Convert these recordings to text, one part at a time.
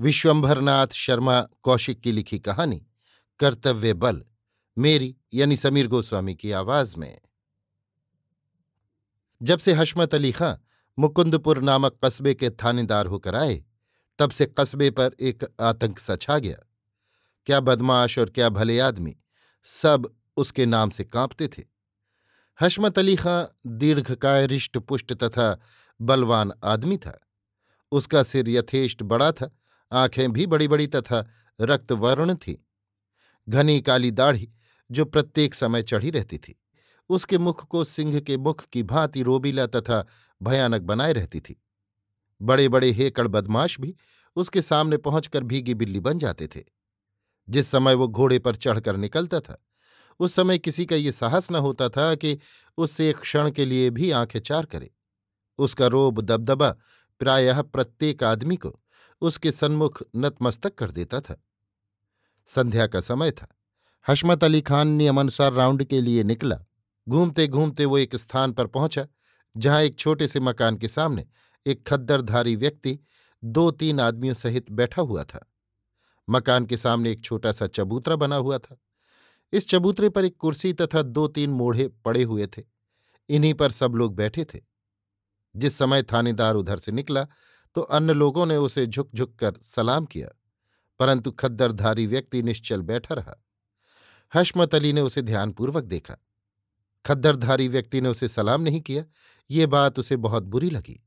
विश्वंभरनाथ शर्मा कौशिक की लिखी कहानी, कर्तव्य बल, मेरी यानी समीर गोस्वामी की आवाज़ में। जब से हशमत अली खां मुकुंदपुर नामक कस्बे के थानेदार होकर आए, तब से कस्बे पर एक आतंक सा छा गया। क्या बदमाश और क्या भले आदमी सब उसके नाम से कांपते थे। हशमत अली खां दीर्घकाय रिष्ट पुष्ट तथा बलवान आदमी था। उसका सिर यथेष्ट बड़ा था आँखें भी बड़ी बड़ी तथा रक्तवर्ण थी। घनी काली दाढ़ी, जो प्रत्येक समय चढ़ी रहती थी, उसके मुख को सिंह के मुख की भांति रोबीला तथा भयानक बनाए रहती थी। बड़े बड़े हेकड़ बदमाश भी उसके सामने पहुंचकर भीगी बिल्ली बन जाते थे। जिस समय वो घोड़े पर चढ़कर निकलता था, उस समय किसी का ये साहस न होता था कि उससे एक क्षण के लिए भी आँखें चार करे। उसका रोब दबदबा प्रायः प्रत्येक आदमी को उसके सन्मुख नतमस्तक कर देता था। संध्या का समय था। हशमत अली खान नियमानुसार राउंड के लिए निकला। घूमते घूमते वो एक स्थान पर पहुँचा, जहाँ एक छोटे से मकान के सामने एक खद्दरधारी व्यक्ति दो तीन आदमियों सहित बैठा हुआ था। मकान के सामने एक छोटा सा चबूतरा बना हुआ था। इस चबूतरे पर एक कुर्सी तथा दो तीन मोढ़े पड़े हुए थे। इन्हीं पर सब लोग बैठे थे। जिस समय थानेदार उधर से निकला तो अन्य लोगों ने उसे झुक झुक कर सलाम किया, परंतु खद्दरधारी व्यक्ति निश्चल बैठा रहा। हशमत अली ने उसे ध्यानपूर्वक देखा। खद्दरधारी व्यक्ति ने उसे सलाम नहीं किया, ये बात उसे बहुत बुरी लगी।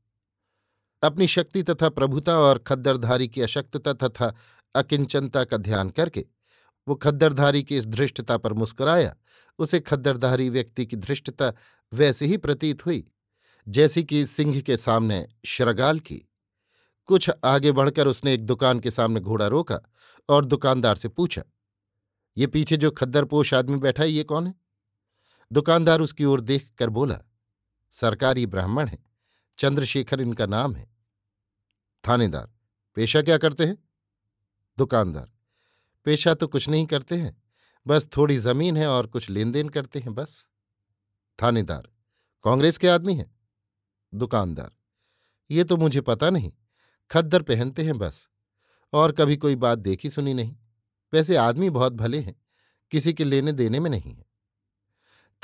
अपनी शक्ति तथा प्रभुता और खद्दरधारी की अशक्तता तथा अकिंचनता का ध्यान करके वो खद्दरधारी की इस धृष्टता पर मुस्कुराया। उसे खद्दरधारी व्यक्ति की धृष्टता वैसे ही प्रतीत हुई, जैसी कि सिंह के सामने श्रगाल की। कुछ आगे बढ़कर उसने एक दुकान के सामने घोड़ा रोका और दुकानदार से पूछा, ये पीछे जो खद्दरपोश आदमी बैठा है, ये कौन है? दुकानदार उसकी ओर देख कर बोला, सरकारी ब्राह्मण है, चंद्रशेखर इनका नाम है। थानेदार, पेशा क्या करते हैं? दुकानदार, पेशा तो कुछ नहीं करते हैं, बस थोड़ी ज़मीन है और कुछ लेन देन करते हैं, बस। थानेदार, कांग्रेस के आदमी हैं? दुकानदार, ये तो मुझे पता नहीं खद्दर पहनते हैं बस। और कभी कोई बात देखी सुनी नहीं। वैसे आदमी बहुत भले हैं, किसी के लेने देने में नहीं है।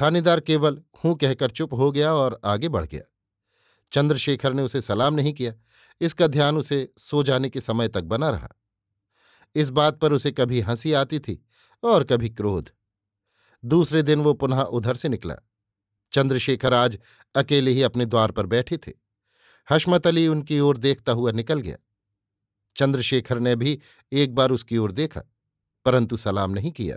थानेदार केवल हूँ कहकर चुप हो गया और आगे बढ़ गया। चंद्रशेखर ने उसे सलाम नहीं किया। इसका ध्यान उसे सो जाने के समय तक बना रहा। इस बात पर उसे कभी हँसी आती थी और कभी क्रोध। दूसरे दिन वो पुनः उधर से निकला। चंद्रशेखर आज अकेले ही अपने द्वार पर बैठे थे। हशमत अली उनकी ओर देखता हुआ निकल गया। चंद्रशेखर ने भी एक बार उसकी ओर देखा, परंतु सलाम नहीं किया।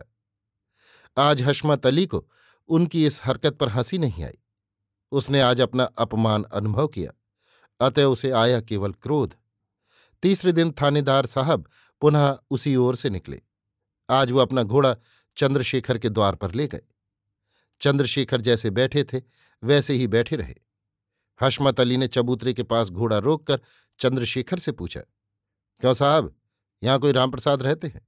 आज हशमत अली को उनकी इस हरकत पर हँसी नहीं आई। उसने आज अपना अपमान अनुभव किया, अतः उसे आया केवल क्रोध। तीसरे दिन थानेदार साहब पुनः उसी ओर से निकले। आज वो अपना घोड़ा चंद्रशेखर के द्वार पर ले गए। चंद्रशेखर जैसे बैठे थे, वैसे ही बैठे रहे। हशमत अली ने चबूतरे के पास घोड़ा रोककर चंद्रशेखर से पूछा, क्यों साहब, यहाँ कोई रामप्रसाद रहते हैं?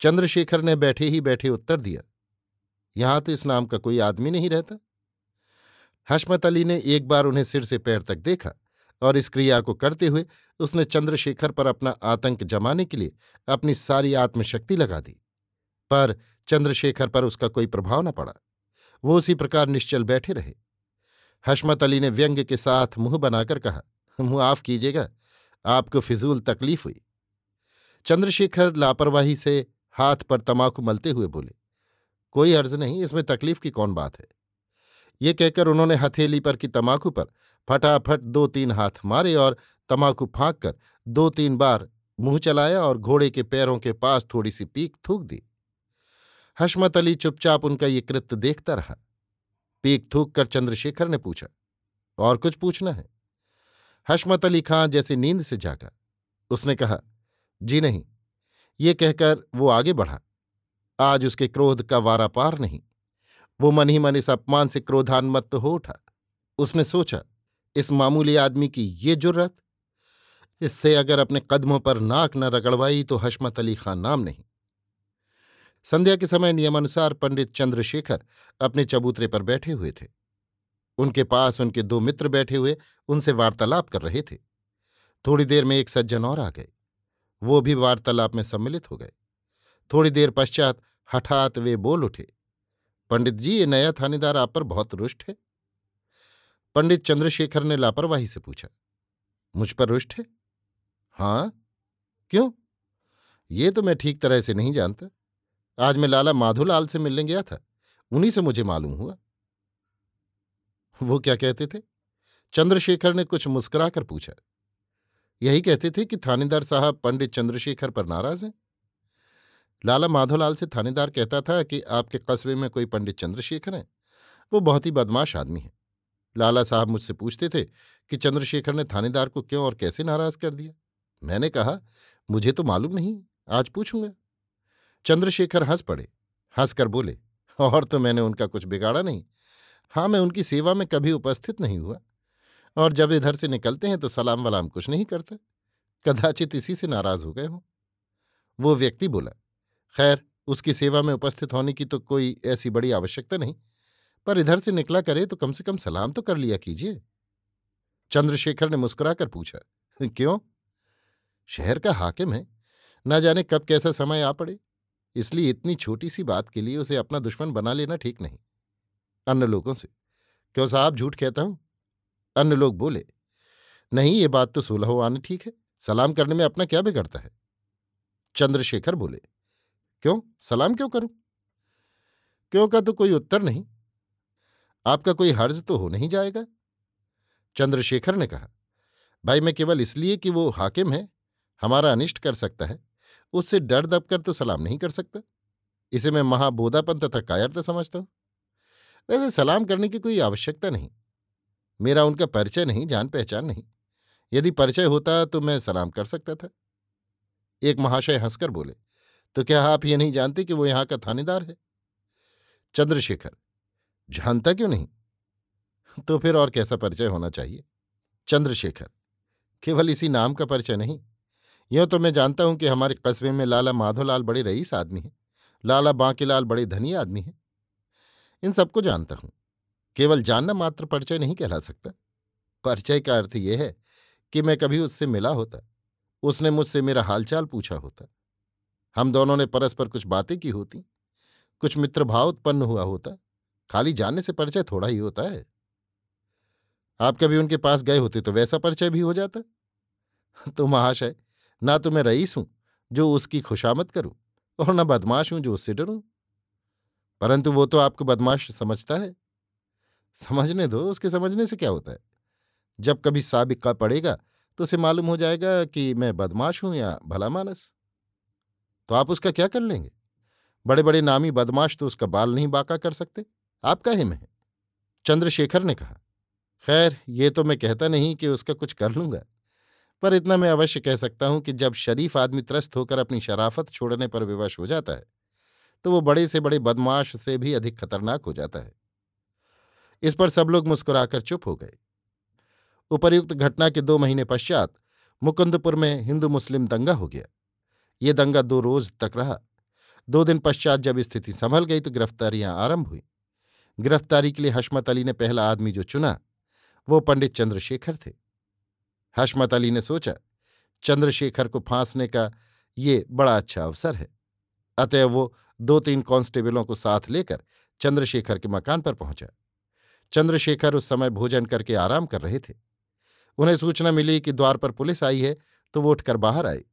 चंद्रशेखर ने बैठे ही बैठे उत्तर दिया, यहाँ तो इस नाम का कोई आदमी नहीं रहता। हशमत अली ने एक बार उन्हें सिर से पैर तक देखा और इस क्रिया को करते हुए उसने चंद्रशेखर पर अपना आतंक जमाने के लिए अपनी सारी आत्मशक्ति लगा दी। पर चंद्रशेखर पर उसका कोई प्रभाव न पड़ा। वो उसी प्रकार निश्चल बैठे रहे। हशमत अली ने व्यंग के साथ मुँह बनाकर कहा, मुँह आफ कीजिएगा, आपको फिजूल तकलीफ़ हुई। चंद्रशेखर लापरवाही से हाथ पर तमाकू मलते हुए बोले, कोई अर्ज़ नहीं, इसमें तकलीफ़ की कौन बात है? ये कहकर उन्होंने हथेली पर की तमाकू पर फटाफट दो तीन हाथ मारे और तमाकू फाँक कर दो तीन बार मुँह चलाया और घोड़े के पैरों के पास थोड़ी सी पीक थूक दी। हशमत अली चुपचाप उनका ये कृत्य देखता रहा। पीक थूक कर चंद्रशेखर ने पूछा, और कुछ पूछना है? हशमत अली खां जैसे नींद से जागा। उसने कहा, जी नहीं, ये कहकर वो आगे बढ़ा। आज उसके क्रोध का वारा पार नहीं। वो मन ही मन इस अपमान से क्रोधान्मत्त हो उठा। उसने सोचा, इस मामूली आदमी की ये जुर्रत? इससे अगर अपने कदमों पर नाक न रगड़वाई तो हशमत अली खां नाम नहीं। संध्या के समय नियमानुसार पंडित चंद्रशेखर अपने चबूतरे पर बैठे हुए थे। उनके पास उनके दो मित्र बैठे हुए उनसे वार्तालाप कर रहे थे। थोड़ी देर में एक सज्जन और आ गए। वो भी वार्तालाप में सम्मिलित हो गए। थोड़ी देर पश्चात हठात वे बोल उठे, पंडित जी, ये नया थानेदार आप पर बहुत रुष्ट है। पंडित चंद्रशेखर ने लापरवाही से पूछा, मुझ पर रुष्ट है? हाँ। क्यों? ये तो मैं ठीक तरह से नहीं जानता। आज मैं लाला माधोलाल से मिलने गया था। उन्हीं से मुझे मालूम हुआ। वो क्या कहते थे? चंद्रशेखर ने कुछ मुस्कुराकर पूछा। यही कहते थे कि थानेदार साहब पंडित चंद्रशेखर पर नाराज़ हैं। लाला माधोलाल से थानेदार कहता था कि आपके कस्बे में कोई पंडित चंद्रशेखर हैं। वो बहुत ही बदमाश आदमी है। लाला साहब मुझसे पूछते थे कि चंद्रशेखर ने थानेदार को क्यों और कैसे नाराज़ कर दिया? मैंने कहा, मुझे तो मालूम नहीं। आज पूछूँगा। चंद्रशेखर हंस पड़े। हंसकर बोले, और तो मैंने उनका कुछ बिगाड़ा नहीं। हाँ मैं उनकी सेवा में कभी उपस्थित नहीं हुआ। और जब इधर से निकलते हैं तो सलाम वलाम कुछ नहीं करता। कदाचित इसी से नाराज़ हो गए हों। वो व्यक्ति बोला, खैर, उसकी सेवा में उपस्थित होने की तो कोई ऐसी बड़ी आवश्यकता नहीं। पर इधर से निकला करे तो कम से कम सलाम तो कर लिया कीजिए। चंद्रशेखर ने मुस्कुराकर पूछा, क्यों? शहर का हाकिम है। न जाने कब कैसा समय आ पड़े। इसलिए इतनी छोटी सी बात के लिए उसे अपना दुश्मन बना लेना ठीक नहीं। अन्य लोगों से, क्यों साहब, झूठ कहता हूँ? अन्य लोग बोले, नहीं, ये बात तो सुलह आने ठीक है। सलाम करने में अपना क्या बिगड़ता है? चंद्रशेखर बोले, क्यों? सलाम क्यों करूँ? क्यों का तो कोई उत्तर नहीं। आपका कोई हर्ज तो हो नहीं जाएगा? चंद्रशेखर ने कहा, भाई, मैं केवल इसलिए कि वो हाकिम है, हमारा अनिष्ट कर सकता है। उससे डर दबकर तो सलाम नहीं कर सकता। इसे मैं महाबोधापन तथा कायरता समझता हूँ। वैसे सलाम करने की कोई आवश्यकता नहीं। मेरा उनका परिचय नहीं जान पहचान नहीं। यदि परिचय होता तो मैं सलाम कर सकता था। एक महाशय हंसकर बोले तो क्या आप ये नहीं जानते कि वो यहाँ का थानेदार है? चंद्रशेखर, जानता क्यों नहीं? तो फिर और कैसा परिचय होना चाहिए? चंद्रशेखर, केवल इसी नाम का परिचय नहीं। यूँ तो मैं जानता हूँ कि हमारे कस्बे में लाला माधोलाल बड़े रईस आदमी हैं, लाला बांकीलाल बड़े धनी आदमी हैं। इन सबको जानता हूँ। केवल जानना मात्र परिचय नहीं कहला सकता। परिचय का अर्थ यह है कि मैं कभी उससे मिला होता, उसने मुझसे मेरा हालचाल पूछा होता। हम दोनों ने परस्पर कुछ बातें की होती, कुछ मित्रभाव उत्पन्न हुआ होता, खाली जानने से परिचय थोड़ा ही होता है। आप कभी उनके पास गए होते तो वैसा परिचय भी हो जाता? तो महाशय ना तो मैं रईस हूँ, जो उसकी खुशामद करूँ और न बदमाश हूँ, जो उससे डरूं। परंतु वो तो आपको बदमाश समझता है। समझने दो, उसके समझने से क्या होता है? जब कभी साबिका पड़ेगा तो उसे मालूम हो जाएगा कि मैं बदमाश हूँ या भला मानस। तो आप उसका क्या कर लेंगे? बड़े बड़े नामी बदमाश तो उसका बाल नहीं बाका कर सकते। आपका हिम है। चंद्रशेखर ने कहा, खैर, ये तो मैं कहता नहीं कि उसका कुछ कर लूँगा। पर इतना मैं अवश्य कह सकता हूँ कि जब शरीफ आदमी त्रस्त होकर अपनी शराफत छोड़ने पर विवश हो जाता है तो वो बड़े से बड़े बदमाश से भी अधिक खतरनाक हो जाता है। इस पर सब लोग मुस्कुराकर चुप हो गए। उपर्युक्त घटना के दो महीने पश्चात मुकुंदपुर में हिंदू मुस्लिम दंगा हो गया। ये दंगा दो रोज तक रहा। दो दिन पश्चात जब स्थिति संभल गई तो गिरफ्तारियाँ आरंभ हुई। गिरफ्तारी के लिए हशमत अली ने पहला आदमी जो चुना, वो पंडित चंद्रशेखर थे। हशमत अली ने सोचा, चंद्रशेखर को फांसने का ये बड़ा अच्छा अवसर है। अतः वो दो तीन कांस्टेबलों को साथ लेकर चंद्रशेखर के मकान पर पहुँचा। चंद्रशेखर उस समय भोजन करके आराम कर रहे थे। उन्हें सूचना मिली कि द्वार पर पुलिस आई है तो वो उठकर बाहर आए।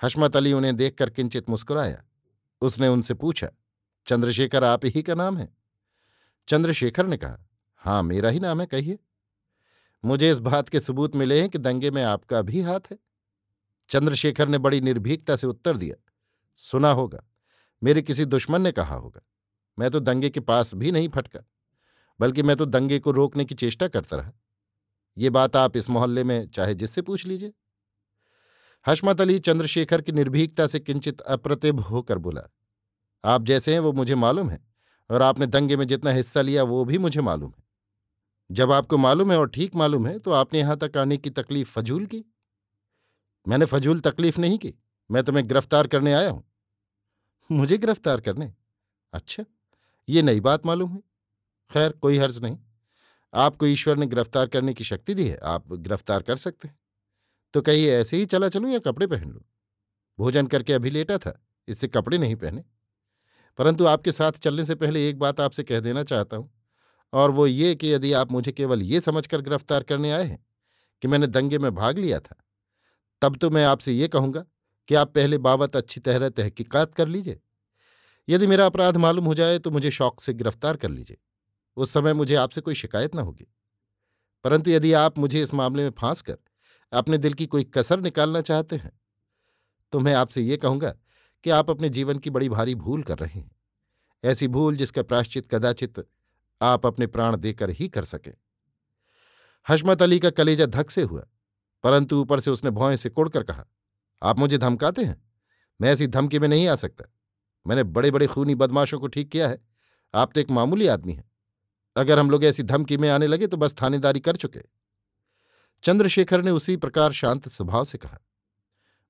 हशमत अली उन्हें देखकर किंचित मुस्कुराया। उसने उनसे पूछा, चंद्रशेखर आप ही का नाम है? चंद्रशेखर ने कहा हाँ मेरा ही नाम है, कहिए। मुझे इस बात के सबूत मिले हैं कि दंगे में आपका भी हाथ है। चंद्रशेखर ने बड़ी निर्भीकता से उत्तर दिया। सुना होगा। मेरे किसी दुश्मन ने कहा होगा। मैं तो दंगे के पास भी नहीं फटका, बल्कि मैं तो दंगे को रोकने की चेष्टा करता रहा। ये बात आप इस मोहल्ले में चाहे जिससे पूछ लीजिए। हशमत अली चंद्रशेखर की निर्भीकता से किंचित अप्रतिभ होकर बोला, आप जैसे हैं, वो मुझे मालूम है, और आपने दंगे में जितना हिस्सा लिया, वो भी मुझे मालूम है। जब आपको मालूम है और ठीक मालूम है तो आपने यहाँ तक आने की तकलीफ़ फजूल की? मैंने फजूल तकलीफ़ नहीं की। मैं तुम्हें गिरफ़्तार करने आया हूँ। मुझे गिरफ़्तार करने? अच्छा ये नई बात मालूम हुई। खैर, कोई हर्ज नहीं। आपको ईश्वर ने गिरफ़्तार करने की शक्ति दी है, आप गिरफ़्तार कर सकते हैं। तो कहिए, ऐसे ही चला चलूँ या कपड़े पहन लूँ? भोजन करके अभी लेटा था, इससे कपड़े नहीं पहने। परंतु आपके साथ चलने से पहले एक बात आपसे कह देना चाहता हूँ। और वो ये कि यदि आप मुझे केवल ये समझकर गिरफ़्तार करने आए हैं कि मैंने दंगे में भाग लिया था, तब तो मैं आपसे ये कहूँगा कि आप पहले बाबत अच्छी तरह तहकीकात कर लीजिए। यदि मेरा अपराध मालूम हो जाए तो मुझे शौक से गिरफ़्तार कर लीजिए। उस समय मुझे आपसे कोई शिकायत न होगी। परंतु यदि आप मुझे इस मामले में फांस कर अपने दिल की कोई कसर निकालना चाहते हैं तो मैं आपसे ये कहूँगा कि आप अपने जीवन की बड़ी भारी भूल कर रहे हैं। ऐसी भूल जिसका प्राश्चित कदाचित आप अपने प्राण देकर ही कर सकें। हशमत अली का कलेजा धक से हुआ, परंतु ऊपर से उसने भौएँ से कोड़कर कहा, आप मुझे धमकाते हैं? मैं ऐसी धमकी में नहीं आ सकता। मैंने बड़े बड़े खूनी बदमाशों को ठीक किया है। आप तो एक मामूली आदमी हैं। अगर हम लोग ऐसी धमकी में आने लगे तो बस थानेदारी कर चुके। चंद्रशेखर ने उसी प्रकार शांत स्वभाव से कहा,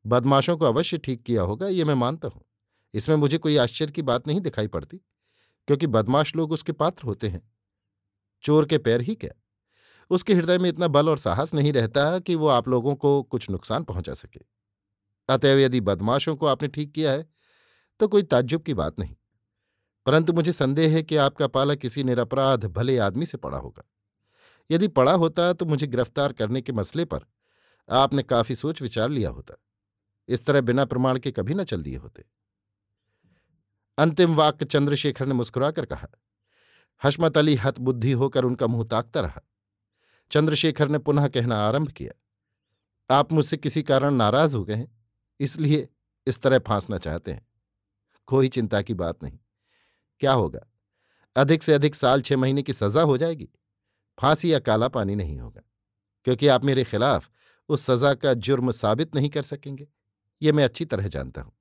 बदमाशों को अवश्य ठीक किया होगा, ये मैं मानता हूँ। इसमें मुझे कोई आश्चर्य की बात नहीं दिखाई पड़ती। क्योंकि बदमाश लोग उसके पात्र होते हैं। चोर के पैर ही क्या? उसके हृदय में इतना बल और साहस नहीं रहता कि वो आप लोगों को कुछ नुकसान पहुँचा सके। अतएव यदि बदमाशों को आपने ठीक किया है तो कोई ताज्जुब की बात नहीं। परंतु मुझे संदेह है कि आपका पाला किसी निरपराध, भले आदमी से पड़ा होगा। यदि पड़ा होता तो मुझे गिरफ़्तार करने के मसले पर आपने काफ़ी सोच विचार लिया होता। इस तरह बिना प्रमाण के कभी न चल दिए होते। अंतिम वाक्य चंद्रशेखर ने मुस्कुराकर कहा, हशमत अली हतबुद्धि होकर उनका मुँह ताकता रहा। चंद्रशेखर ने पुनः कहना आरंभ किया, आप मुझसे किसी कारण नाराज़ हो गए हैं, इसलिए इस तरह फांसना चाहते हैं। कोई चिंता की बात नहीं। क्या होगा? अधिक से अधिक साल छह महीने की सजा हो जाएगी। फांसी या काला पानी नहीं होगा, क्योंकि आप मेरे खिलाफ उस सजा का जुर्म साबित नहीं कर सकेंगे। ये मैं अच्छी तरह जानता हूँ।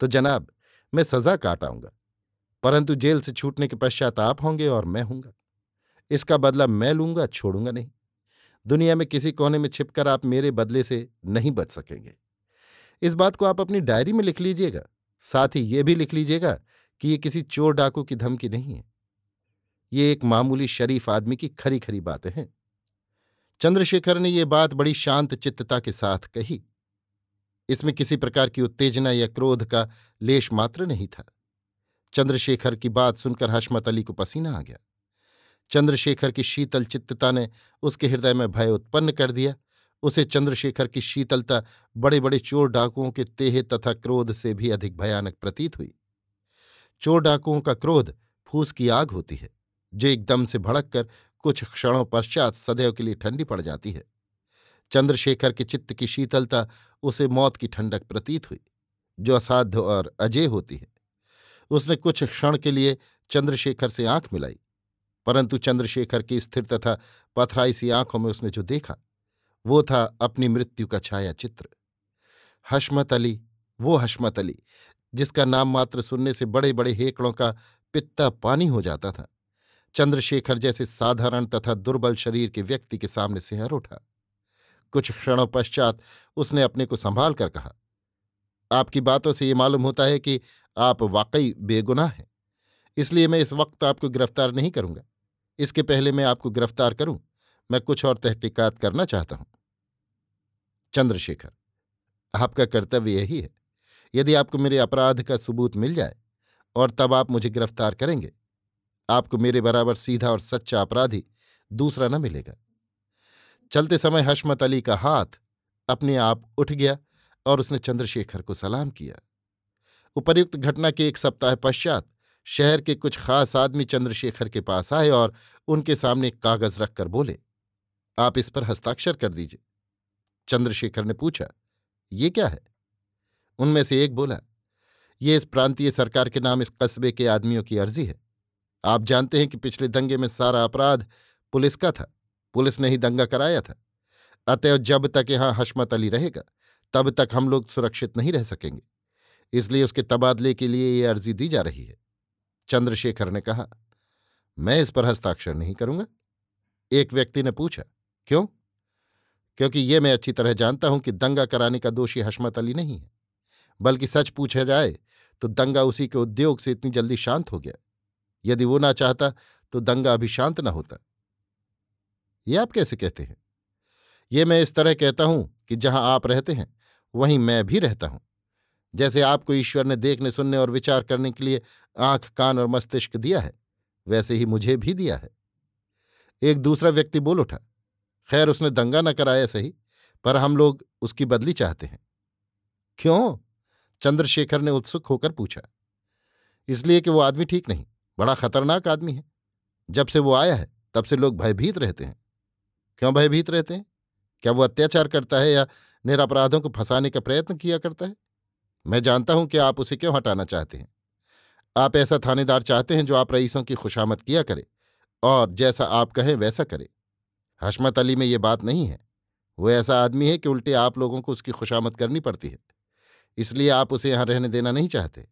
तो जनाब मैं सजा काट आऊँगा परंतु जेल से छूटने के पश्चात आप होंगे और मैं हूँगा। इसका बदला मैं लूँगा, छोड़ूँगा नहीं। दुनिया में किसी कोने में छिपकर आप मेरे बदले से नहीं बच सकेंगे। इस बात को आप अपनी डायरी में लिख लीजिएगा। साथ ही ये भी लिख लीजिएगा कि ये किसी चोर डाकू की धमकी नहीं है। ये एक मामूली शरीफ आदमी की खरी खरी बातें हैं। चंद्रशेखर ने ये बात बड़ी शांत चित्तता के साथ कही। इसमें किसी प्रकार की उत्तेजना या क्रोध का लेश मात्र नहीं था। चंद्रशेखर की बात सुनकर हशमत अली को पसीना आ गया। चंद्रशेखर की शीतल चित्तता ने उसके हृदय में भय उत्पन्न कर दिया। उसे चंद्रशेखर की शीतलता बड़े बड़े चोर डाकुओं के तेह तथा क्रोध से भी अधिक भयानक प्रतीत हुई। चोर डाकुओं का क्रोध फूस की आग होती है, जो एकदम से भड़क कर कुछ क्षणों पश्चात सदैव के लिए ठंडी पड़ जाती है। चंद्रशेखर के चित्त की शीतलता उसे मौत की ठंडक प्रतीत हुई, जो असाध्य और अजय होती है। उसने कुछ क्षण के लिए चंद्रशेखर से आँख मिलाई, परंतु चंद्रशेखर की स्थिर तथा पथराई सी आँखों में उसने जो देखा, वो था अपनी मृत्यु का छाया चित्र हशमत अली, वो हशमत अली, जिसका नाम मात्र सुनने से बड़े बड़े हेकड़ों का पित्ता पानी हो जाता था। चंद्रशेखर जैसे साधारण तथा दुर्बल शरीर के व्यक्ति के सामने से हर उठा। कुछ क्षणों पश्चात उसने अपने को संभाल कर कहा, आपकी बातों से ये मालूम होता है कि आप वाकई बेगुनाह हैं, इसलिए मैं इस वक्त आपको गिरफ़्तार नहीं करूँगा। इसके पहले मैं आपको गिरफ़्तार करूँ, मैं कुछ और तहकीकात करना चाहता हूँ। चंद्रशेखर, आपका कर्तव्य यही है। यदि आपको मेरे अपराध का सबूत मिल जाए, और तब आप मुझे गिरफ़्तार करेंगे, आपको मेरे बराबर सीधा और सच्चा अपराधी दूसरा न मिलेगा। चलते समय हशमत अली का हाथ अपने आप उठ गया और उसने चंद्रशेखर को सलाम किया। उपर्युक्त घटना के एक सप्ताह पश्चात शहर के कुछ खास आदमी चंद्रशेखर के पास आए और उनके सामने कागज़ रखकर बोले, आप इस पर हस्ताक्षर कर दीजिए। चंद्रशेखर ने पूछा, ये क्या है? उनमें से एक बोला, ये इस प्रांतीय सरकार के नाम इस कस्बे के आदमियों की अर्जी है। आप जानते हैं कि पिछले दंगे में सारा अपराध पुलिस का था। पुलिस ने ही दंगा कराया था। अतएव जब तक यहाँ हशमत अली रहेगा, तब तक हम लोग सुरक्षित नहीं रह सकेंगे। इसलिए उसके तबादले के लिए ये अर्जी दी जा रही है। चंद्रशेखर ने कहा, मैं इस पर हस्ताक्षर नहीं करूँगा। एक व्यक्ति ने पूछा, क्यों? क्योंकि ये मैं अच्छी तरह जानता हूँ कि दंगा कराने का दोषी हशमत अली नहीं है। बल्कि सच पूछा जाए तो दंगा उसी के उद्योग से इतनी जल्दी शांत हो गया। यदि वो ना चाहता तो दंगा अभी शांत न होता। ये आप कैसे कहते हैं? ये मैं इस तरह कहता हूँ कि जहाँ आप रहते हैं, वहीं मैं भी रहता हूँ। जैसे आपको ईश्वर ने देखने, सुनने और विचार करने के लिए आँख, कान और मस्तिष्क दिया है, वैसे ही मुझे भी दिया है। एक दूसरा व्यक्ति बोल उठा, खैर, उसने दंगा न कराया सही, पर हम लोग उसकी बदली चाहते हैं। क्यों? चंद्रशेखर ने उत्सुक होकर पूछा। इसलिए कि वो आदमी ठीक नहीं, बड़ा खतरनाक आदमी है। जब से वो आया है, तब से लोग भयभीत रहते हैं। क्यों भयभीत रहते हैं? क्या वो अत्याचार करता है या निरापराधों को फंसाने का प्रयत्न किया करता है? मैं जानता हूँ कि आप उसे क्यों हटाना चाहते हैं। आप ऐसा थानेदार चाहते हैं जो आप रईसों की खुशामद किया करे, और जैसा आप कहें वैसा करे। हशमत अली में ये बात नहीं है। वो ऐसा आदमी है कि उल्टे आप लोगों को उसकी खुशामद करनी पड़ती है। इसलिए आप उसे यहाँ रहने देना नहीं चाहते।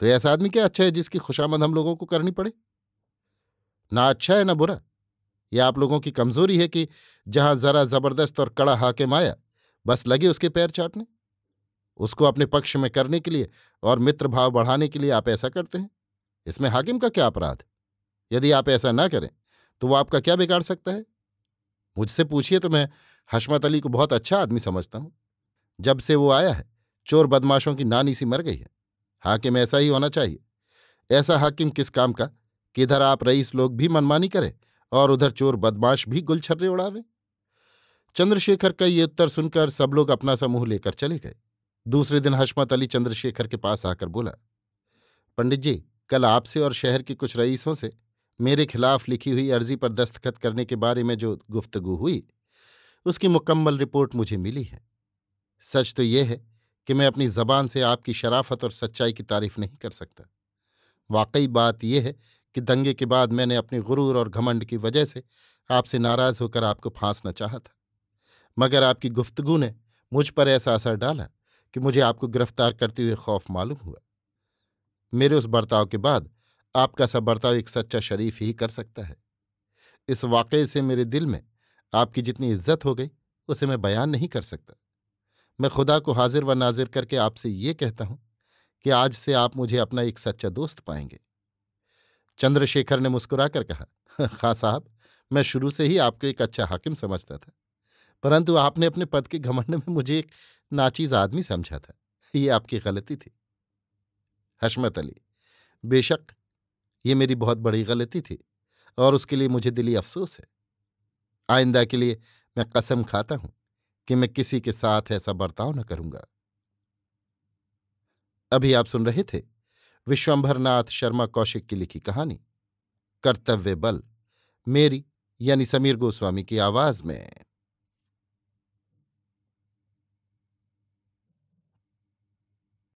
तो ऐसा आदमी क्या अच्छा है जिसकी खुशामद हम लोगों को करनी पड़े? ना अच्छा है, ना बुरा। यह आप लोगों की कमज़ोरी है कि जहाँ जरा ज़बरदस्त और कड़ा हाकिम आया बस लगे उसके पैर चाटने? उसको अपने पक्ष में करने के लिए और मित्र भाव बढ़ाने के लिए आप ऐसा करते हैं? इसमें हाकिम का क्या अपराध? यदि आप ऐसा ना करें तो वो आपका क्या बिगाड़ सकता है? मुझसे पूछिए तो मैं हशमत अली को बहुत अच्छा आदमी समझता हूँ। जब से वो आया है, चोर बदमाशों की नानी सी मर गई है। हाकिम ऐसा ही होना चाहिए। ऐसा हाकिम किस काम का? किधर आप रईस लोग भी मनमानी करें? और उधर चोर बदमाश भी गुलछर्रे उड़ावे। चंद्रशेखर का ये उत्तर सुनकर सब लोग अपना समूह लेकर चले गए। दूसरे दिन हशमत अली चंद्रशेखर के पास आकर बोला, पंडित जी, कल आपसे और शहर के कुछ रईसों से मेरे खिलाफ लिखी हुई अर्जी पर दस्तखत करने के बारे में जो गुफ्तगु हुई, उसकी मुकम्मल रिपोर्ट मुझे मिली है। सच तो यह है कि मैं अपनी जबान से आपकी शराफत और सच्चाई की तारीफ़ नहीं कर सकता। वाकई बात यह है कि दंगे के बाद मैंने अपने गुरूर और घमंड की वजह से आपसे नाराज़ होकर आपको फांसना चाहा था। मगर आपकी गुफ्तगु ने मुझ पर ऐसा असर डाला कि मुझे आपको गिरफ़्तार करते हुए खौफ मालूम हुआ। मेरे उस बर्ताव के बाद आपका सा बर्ताव एक सच्चा शरीफ ही कर सकता है। इस वाक़े से मेरे दिल में आपकी जितनी इज़्ज़त हो गई, उसे मैं बयान नहीं कर सकता। मैं खुदा को हाजिर व नाजिर करके आपसे ये कहता हूँ कि आज से आप मुझे अपना एक सच्चा दोस्त पाएँगे। चंद्रशेखर ने मुस्कुराकर कहा खां साहब, मैं शुरू से ही आपको एक अच्छा हाकिम समझता था, परंतु आपने अपने पद के घमंड में मुझे एक नाचीज आदमी समझा था, ये आपकी गलती थी। हशमत अली, बेशक, ये मेरी बहुत बड़ी गलती थी, और उसके लिए मुझे दिली अफसोस है। आइंदा के लिए मैं कसम खाता हूँ कि मैं किसी के साथ ऐसा बर्ताव न करूँगा। अभी आप सुन रहे थे विश्वंभरनाथ शर्मा कौशिक की लिखी कहानी, कर्तव्य बल, मेरी यानी समीर गोस्वामी की आवाज़ में।